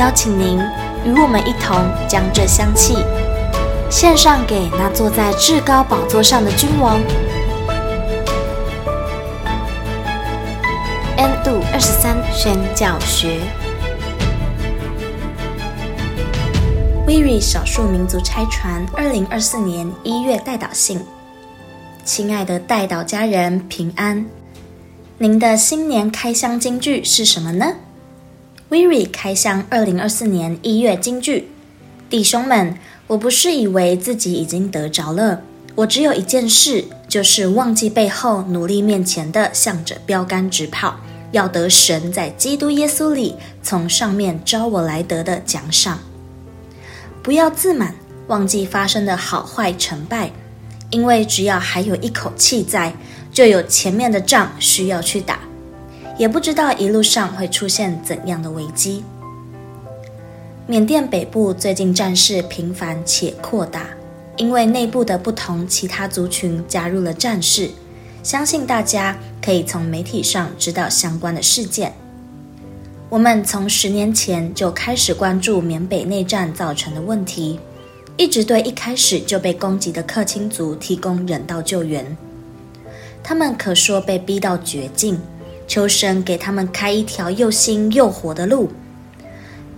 邀请您与我们一同将这香气献上给那坐在至高宝座上的君王。N 度二十三宣教学，WIRI 少数民族拆传二零二四年一月代祷信，亲爱的代祷家人平安，您的新年开箱金句是什么呢？？WIRI 开箱二零二四年一月金句，弟兄们，我不是以为自己已经得着了，我只有一件事，就是忘记背后，努力面前的，向着标杆直跑，要得神在基督耶稣里从上面召我来得的奖赏。不要自满，忘记发生的好坏成败，因为只要还有一口气在，就有前面的仗需要去打。也不知道一路上会出现怎样的危机。缅甸北部最近战事频繁且扩大，因为内部的不同，其他族群加入了战事。相信大家可以从媒体上知道相关的事件。我们从十年前就开始关注缅北内战造成的问题，一直对一开始就被攻击的克钦族提供人道救援。他们可说被逼到绝境。求神给他们开一条又新又活的路。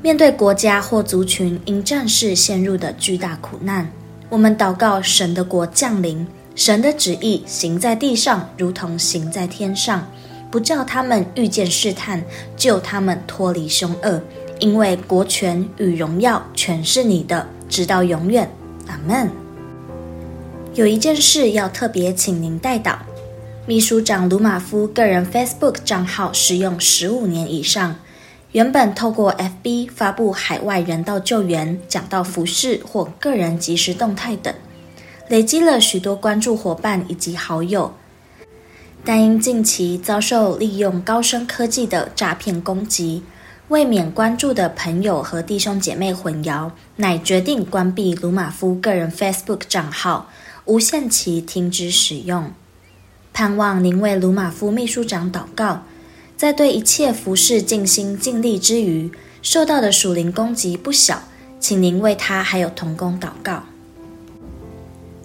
面对国家或族群因战事陷入的巨大苦难，我们祷告神的国降临，神的旨意行在地上，如同行在天上，不叫他们遇见试探，救他们脱离凶恶。因为国权与荣耀全是你的，直到永远。阿门。有一件事要特别请您代祷。秘书长鲁马夫个人 Facebook 账号使用十五年以上，原本透过 FB 发布海外人道救援、讲道服饰或个人即时动态等，累积了许多关注伙伴以及好友。但因近期遭受利用高深科技的诈骗攻击，为免关注的朋友和弟兄姐妹混淆，乃决定关闭鲁马夫个人 Facebook 账号，无限期停止使用。盼望您为鲁马夫秘书长祷告，在对一切服事尽心尽力之余，受到的属灵攻击不小，请您为他还有同工祷告。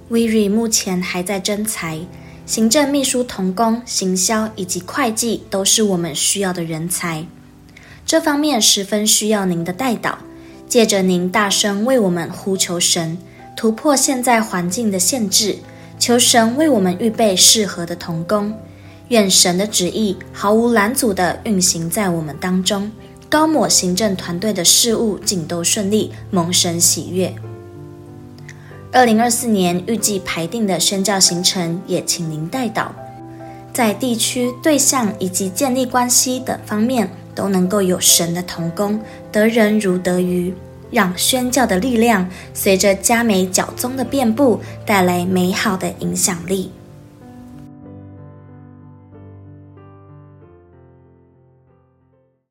WIRI 目前还在征才，行政秘书同工、行销以及会计都是我们需要的人才，这方面十分需要您的代祷，借着您大声为我们呼求神，突破现在环境的限制。求神为我们预备适合的同工，愿神的旨意毫无拦阻地运行在我们当中，高抹行政团队的事务尽都顺利，蒙神喜悦。二零二四年预计排定的宣教行程也请您代祷，在地区、对象以及建立关系等方面都能够有神的同工，得人如得鱼。让宣教的力量随着佳美教宗的遍布，带来美好的影响力。